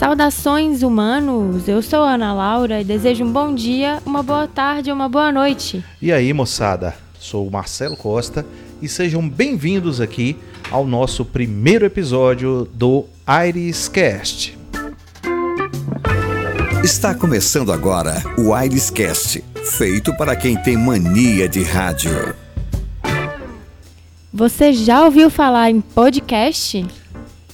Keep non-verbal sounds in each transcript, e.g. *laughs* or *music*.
Saudações humanos, eu sou Ana Laura e desejo um bom dia, uma boa tarde ou uma boa noite. E aí, moçada? Sou o Marcelo Costa e sejam bem-vindos aqui ao nosso primeiro episódio do Iriscast. Está começando agora o Iriscast, feito para quem tem mania de rádio. Você já ouviu falar em podcast?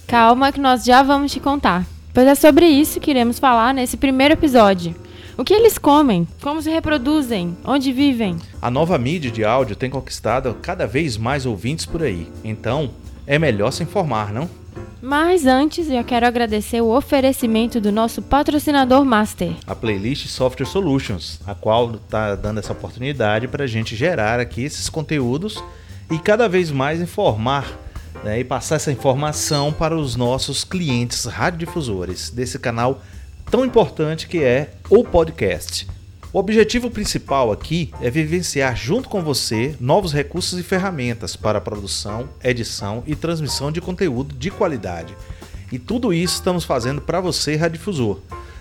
Calma que nós já vamos te contar. Pois é sobre isso que iremos falar nesse primeiro episódio. O que eles comem? Como se reproduzem? Onde vivem? A nova mídia de áudio tem conquistado cada vez mais ouvintes por aí. Então, é melhor se informar, não? Mas antes, eu quero agradecer o oferecimento do nosso patrocinador master, a Playlist Software Solutions, a qual está dando essa oportunidade para a gente gerar aqui esses conteúdos e cada vez mais informar né, e passar essa informação para os nossos clientes radiodifusores desse canal tão importante que é o podcast. O objetivo principal aqui é vivenciar junto com você novos recursos e ferramentas para produção, edição e transmissão de conteúdo de qualidade. E tudo isso estamos fazendo para você, radiodifusor.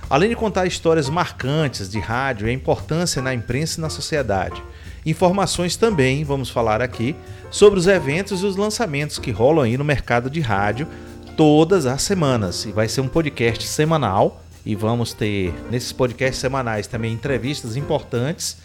Além de contar histórias marcantes de rádio e a importância na imprensa e na sociedade. Informações também, vamos falar aqui, sobre os eventos e os lançamentos que rolam aí no mercado de rádio todas as semanas. E vai ser um podcast semanal e vamos ter nesses podcasts semanais também entrevistas importantes.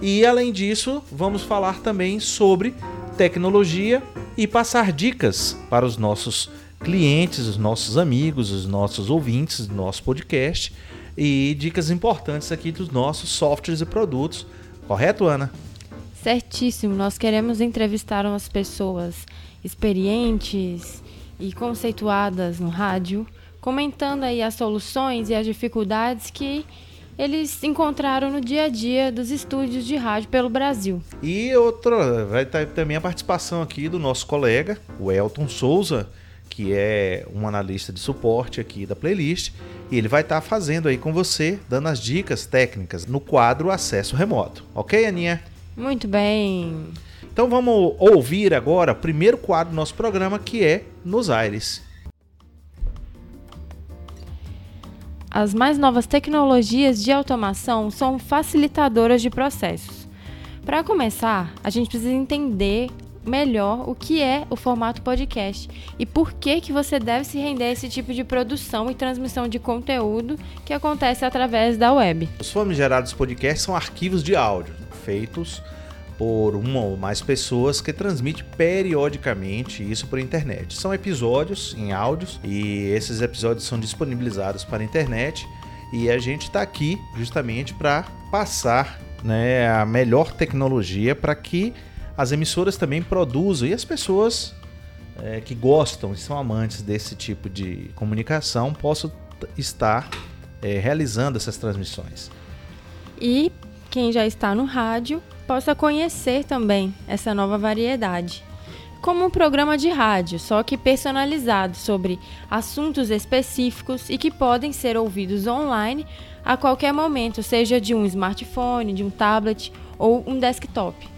E além disso, vamos falar também sobre tecnologia e passar dicas para os nossos clientes, os nossos amigos, os nossos ouvintes do nosso podcast e dicas importantes aqui dos nossos softwares e produtos. Correto, Ana? Certíssimo, nós queremos entrevistar umas pessoas experientes e conceituadas no rádio, comentando aí as soluções e as dificuldades que eles encontraram no dia a dia dos estúdios de rádio pelo Brasil. E outra, vai estar também a participação aqui do nosso colega, o Elton Souza, que é um analista de suporte aqui da playlist, e ele vai estar fazendo aí com você, dando as dicas técnicas no quadro Acesso Remoto. Ok, Aninha? Muito bem. Então vamos ouvir agora o primeiro quadro do nosso programa que é Nos Aires. As mais novas tecnologias de automação são facilitadoras de processos. Para começar, a gente precisa entender melhor o que é o formato podcast e por que que você deve se render a esse tipo de produção e transmissão de conteúdo que acontece através da web. Os famigerados podcasts são arquivos de áudio feitos por uma ou mais pessoas que transmite periodicamente isso por internet. São episódios em áudios e esses episódios são disponibilizados para a internet e a gente está aqui justamente para passar né, a melhor tecnologia para que as emissoras também produzam e as pessoas é, que gostam e são amantes desse tipo de comunicação possam estar é, realizando essas transmissões. E quem já está no rádio possa conhecer também essa nova variedade. Como um programa de rádio, só que personalizado sobre assuntos específicos e que podem ser ouvidos online a qualquer momento, seja de um smartphone, de um tablet ou um desktop.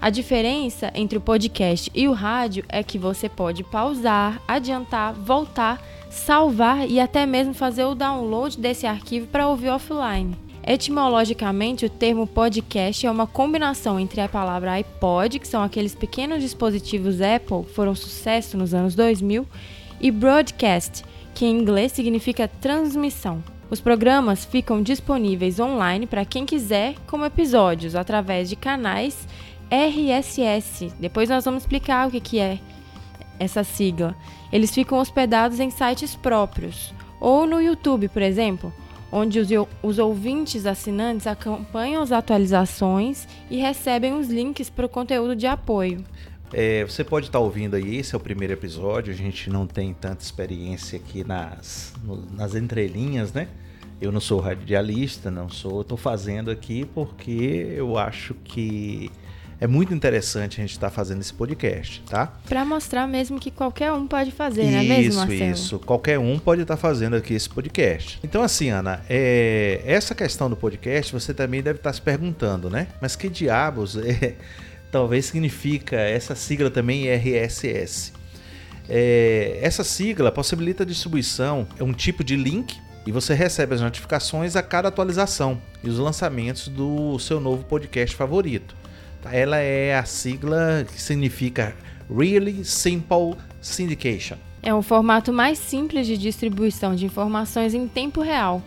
A diferença entre o podcast e o rádio é que você pode pausar, adiantar, voltar, salvar e até mesmo fazer o download desse arquivo para ouvir offline. Etimologicamente, o termo podcast é uma combinação entre a palavra iPod, que são aqueles pequenos dispositivos Apple que foram sucesso nos anos 2000, e broadcast, que em inglês significa transmissão. Os programas ficam disponíveis online para quem quiser, como episódios, através de canais RSS. Depois nós vamos explicar o que, que é essa sigla. Eles ficam hospedados em sites próprios, ou no YouTube, por exemplo onde os, os ouvintes assinantes acompanham as atualizações e recebem os links para o conteúdo de apoio. É, você pode estar tá ouvindo aí, esse é o primeiro episódio, a gente não tem tanta experiência aqui nas, no, nas entrelinhas, né? Eu não sou radialista, não sou, estou fazendo aqui porque eu acho que é muito interessante a gente estar tá fazendo esse podcast, tá? Para mostrar mesmo que qualquer um pode fazer, isso, não é mesmo, Marcelo? Isso, qualquer um pode estar tá fazendo aqui esse podcast. Então, assim, Ana, é, essa questão do podcast você também deve estar tá se perguntando, né? Mas que diabos *laughs* é, talvez significa essa sigla também RSS? É, essa sigla possibilita a distribuição, é um tipo de link e você recebe as notificações a cada atualização e os lançamentos do seu novo podcast favorito. Ela é a sigla que significa Really Simple Syndication. É um formato mais simples de distribuição de informações em tempo real.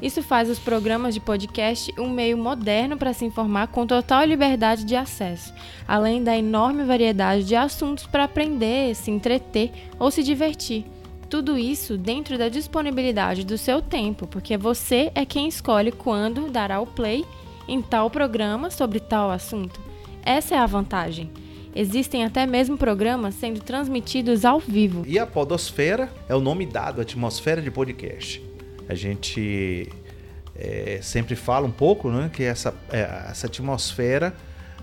Isso faz os programas de podcast um meio moderno para se informar com total liberdade de acesso, além da enorme variedade de assuntos para aprender, se entreter ou se divertir. Tudo isso dentro da disponibilidade do seu tempo, porque você é quem escolhe quando dará o play em tal programa sobre tal assunto. Essa é a vantagem. Existem até mesmo programas sendo transmitidos ao vivo. E a Podosfera é o nome dado atmosfera de podcast. A gente é, sempre fala um pouco né, que essa, é, essa atmosfera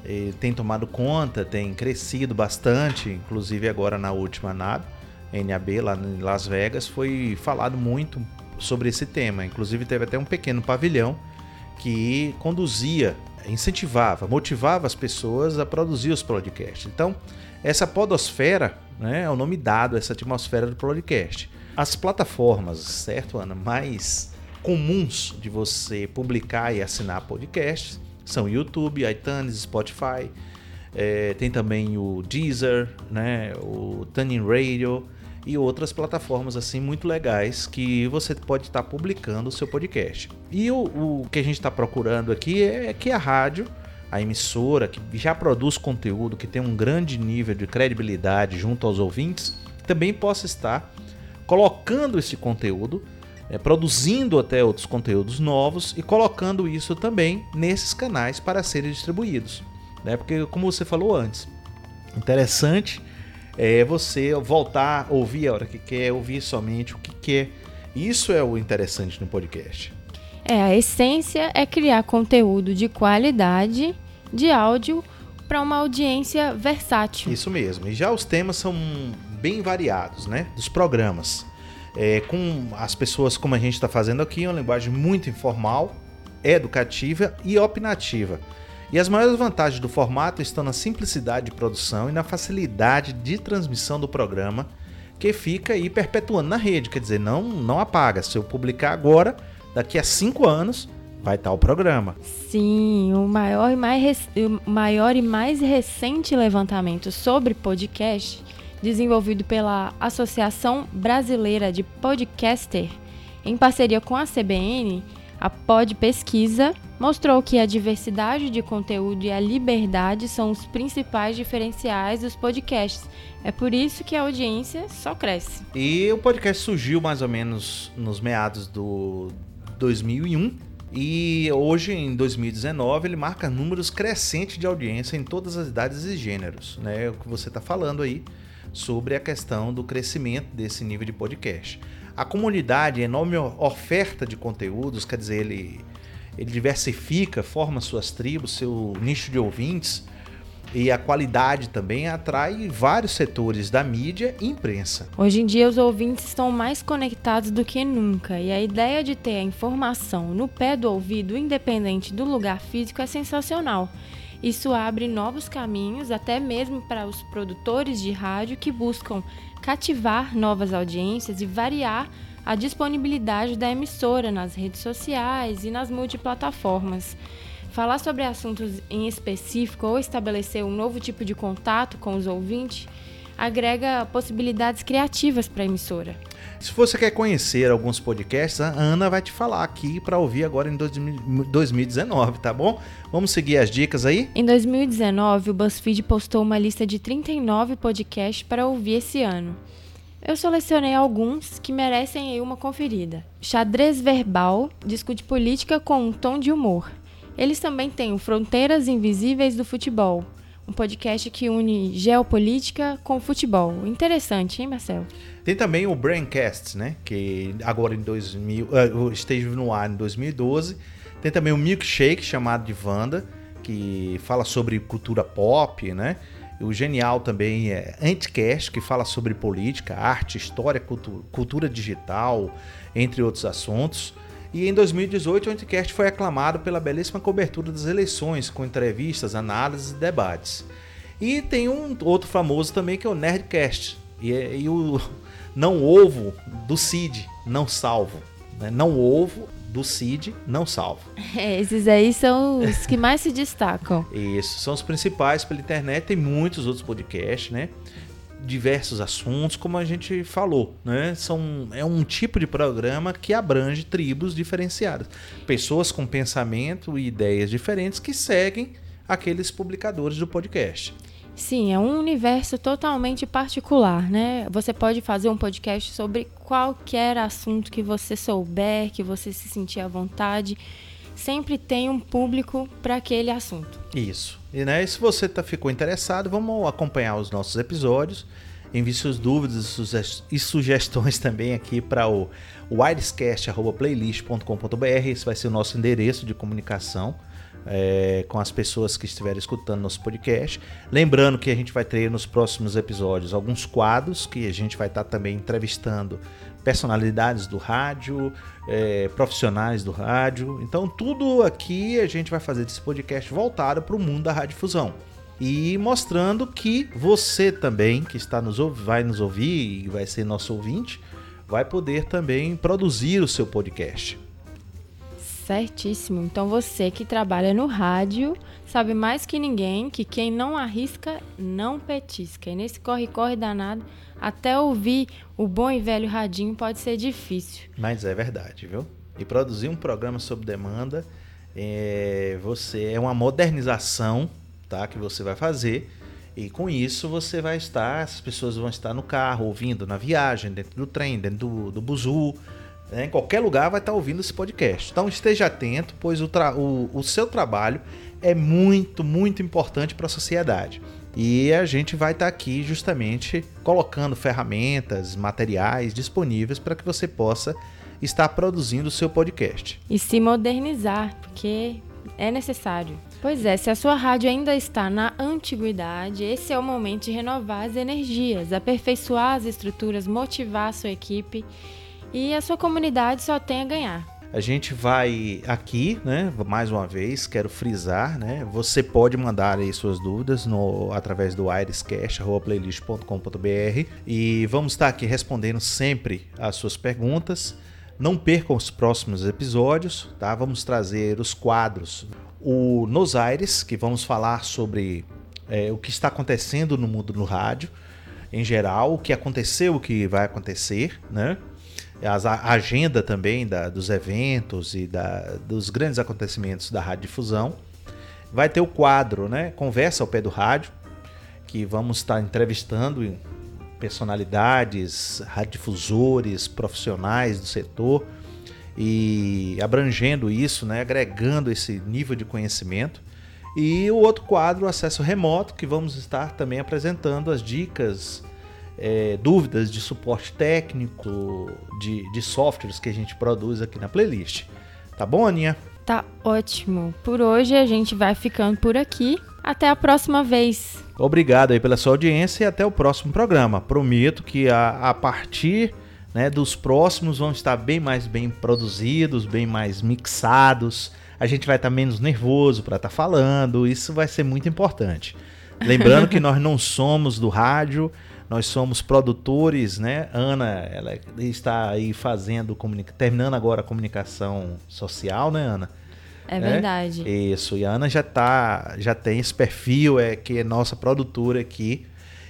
é, tem tomado conta, tem crescido bastante, inclusive agora na última NAB, NAB, lá em Las Vegas, foi falado muito sobre esse tema. Inclusive teve até um pequeno pavilhão que conduzia incentivava, motivava as pessoas a produzir os podcasts. Então, essa podosfera né, é o nome dado, essa atmosfera do podcast. As plataformas, certo, Ana, mais comuns de você publicar e assinar podcasts são YouTube, iTunes, Spotify, é, tem também o Deezer, né, o Tuning Radio e outras plataformas assim muito legais que você pode estar publicando o seu podcast. E o, o que a gente está procurando aqui é que a rádio, a emissora que já produz conteúdo, que tem um grande nível de credibilidade junto aos ouvintes, também possa estar colocando esse conteúdo, é, produzindo até outros conteúdos novos e colocando isso também nesses canais para serem distribuídos. Né? Porque, como você falou antes, interessante é você voltar a ouvir a hora que quer, ouvir somente o que quer. Isso é o interessante no podcast. É, a essência é criar conteúdo de qualidade de áudio para uma audiência versátil. Isso mesmo. E já os temas são bem variados, né? Dos programas. É, com as pessoas, como a gente está fazendo aqui, uma linguagem muito informal, educativa e opinativa. E as maiores vantagens do formato estão na simplicidade de produção e na facilidade de transmissão do programa, que fica aí perpetuando na rede, quer dizer, não, não apaga. Se eu publicar agora, daqui a cinco anos, vai estar o programa. Sim, o maior e mais, o maior e mais recente levantamento sobre podcast, desenvolvido pela Associação Brasileira de Podcaster, em parceria com a CBN, a Pod Pesquisa mostrou que a diversidade de conteúdo e a liberdade são os principais diferenciais dos podcasts. É por isso que a audiência só cresce. E o podcast surgiu mais ou menos nos meados do 2001 e hoje em 2019 ele marca números crescentes de audiência em todas as idades e gêneros, né? É o que você está falando aí sobre a questão do crescimento desse nível de podcast. A comunidade, a enorme oferta de conteúdos, quer dizer, ele, ele diversifica, forma suas tribos, seu nicho de ouvintes e a qualidade também atrai vários setores da mídia e imprensa. Hoje em dia, os ouvintes estão mais conectados do que nunca e a ideia de ter a informação no pé do ouvido, independente do lugar físico, é sensacional. Isso abre novos caminhos, até mesmo para os produtores de rádio que buscam cativar novas audiências e variar a disponibilidade da emissora nas redes sociais e nas multiplataformas. Falar sobre assuntos em específico ou estabelecer um novo tipo de contato com os ouvintes agrega possibilidades criativas para a emissora. Se você quer conhecer alguns podcasts, a Ana vai te falar aqui para ouvir agora em 2019, tá bom? Vamos seguir as dicas aí? Em 2019, o BuzzFeed postou uma lista de 39 podcasts para ouvir esse ano. Eu selecionei alguns que merecem aí uma conferida. Xadrez Verbal discute política com um tom de humor. Eles também têm o Fronteiras Invisíveis do Futebol, um podcast que une geopolítica com futebol. Interessante, hein, Marcelo? Tem também o Braincast, né? Que agora em 2000, uh, esteve no ar em 2012. Tem também o Milkshake, chamado de Wanda, que fala sobre cultura pop, né? O genial também é Anticast, que fala sobre política, arte, história, cultura, cultura digital, entre outros assuntos. E em 2018, o Anticast foi aclamado pela belíssima cobertura das eleições, com entrevistas, análises e debates. E tem um outro famoso também que é o Nerdcast, e, é, e o Não Ovo do Cid, Não Salvo, Né? Não ovo do CID, não salvo. É, esses aí são os que mais se destacam. Isso, são os principais pela internet. Tem muitos outros podcasts, né? Diversos assuntos, como a gente falou, né? São, é um tipo de programa que abrange tribos diferenciadas, pessoas com pensamento e ideias diferentes que seguem aqueles publicadores do podcast. Sim, é um universo totalmente particular, né? Você pode fazer um podcast sobre qualquer assunto que você souber, que você se sentir à vontade. Sempre tem um público para aquele assunto. Isso. E né, se você tá, ficou interessado, vamos acompanhar os nossos episódios. Envie suas dúvidas e sugestões *laughs* também aqui para o widescast.playlist.com.br. Esse vai ser o nosso endereço de comunicação é, com as pessoas que estiverem escutando nosso podcast. Lembrando que a gente vai ter nos próximos episódios alguns quadros que a gente vai estar tá também entrevistando personalidades do rádio, é, profissionais do rádio. Então, tudo aqui a gente vai fazer desse podcast voltado para o mundo da radiodifusão. E mostrando que você também, que está nos vai nos ouvir e vai ser nosso ouvinte, vai poder também produzir o seu podcast. Certíssimo. Então você que trabalha no rádio sabe mais que ninguém que quem não arrisca não petisca. E nesse corre-corre danado, até ouvir o bom e velho radinho pode ser difícil. Mas é verdade, viu? E produzir um programa sob demanda é, você é uma modernização tá, que você vai fazer. E com isso você vai estar, as pessoas vão estar no carro, ouvindo na viagem, dentro do trem, dentro do, do buzu, né? em qualquer lugar vai estar ouvindo esse podcast. Então esteja atento, pois o, o, o seu trabalho é muito, muito importante para a sociedade. E a gente vai estar aqui justamente colocando ferramentas, materiais disponíveis para que você possa estar produzindo o seu podcast. E se modernizar, porque é necessário. Pois é, se a sua rádio ainda está na antiguidade, esse é o momento de renovar as energias, aperfeiçoar as estruturas, motivar a sua equipe e a sua comunidade só tem a ganhar. A gente vai aqui, né? Mais uma vez, quero frisar, né? Você pode mandar aí suas dúvidas no, através do iriscast.playlist.com.br e vamos estar aqui respondendo sempre as suas perguntas. Não percam os próximos episódios, tá? Vamos trazer os quadros. O Nos Aires, que vamos falar sobre é, o que está acontecendo no mundo do rádio em geral, o que aconteceu, o que vai acontecer, né? A agenda também da, dos eventos e da, dos grandes acontecimentos da radiodifusão. Vai ter o quadro, né? Conversa ao pé do rádio, que vamos estar entrevistando personalidades, radiodifusores, profissionais do setor e abrangendo isso, né? agregando esse nível de conhecimento. E o outro quadro, acesso remoto, que vamos estar também apresentando as dicas é, dúvidas de suporte técnico, de, de softwares que a gente produz aqui na playlist. Tá bom, Aninha? Tá ótimo. Por hoje a gente vai ficando por aqui. Até a próxima vez. Obrigado aí pela sua audiência e até o próximo programa. Prometo que a, a partir né, dos próximos vão estar bem mais bem produzidos, bem mais mixados. A gente vai estar menos nervoso para estar tá falando. Isso vai ser muito importante. Lembrando que *laughs* nós não somos do rádio, nós somos produtores, né? Ana, ela está aí fazendo, terminando agora a comunicação social, né, Ana? É verdade. Isso. E a Ana já tá, já tem esse perfil, é que é nossa produtora aqui.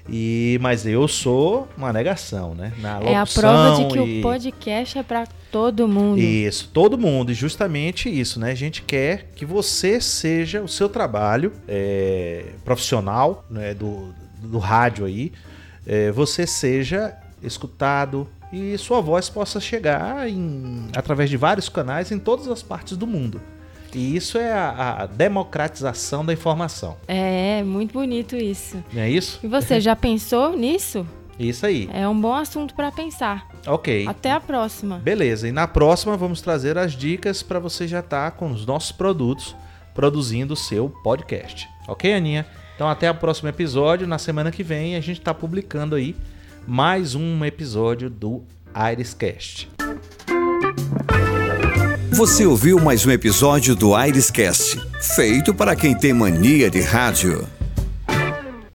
E mas eu sou uma negação, né? Na é a prova de que e... o podcast é para todo mundo. Isso, todo mundo. E justamente isso, né? A gente quer que você seja o seu trabalho é, profissional né, do, do rádio aí é, você seja escutado e sua voz possa chegar em, através de vários canais em todas as partes do mundo. E isso é a, a, democratização da informação. É, muito bonito isso. Não é isso? E você já pensou nisso? Isso aí. É um bom assunto para pensar. Ok. Até a próxima. Beleza. E na próxima vamos trazer as dicas para você já estar tá com os nossos produtos produzindo o seu podcast. Ok, Aninha? Então até o próximo episódio. Na semana que vem a gente está publicando aí mais um episódio do Iriscast. Você ouviu mais um episódio do Iriscast, feito para quem tem mania de rádio.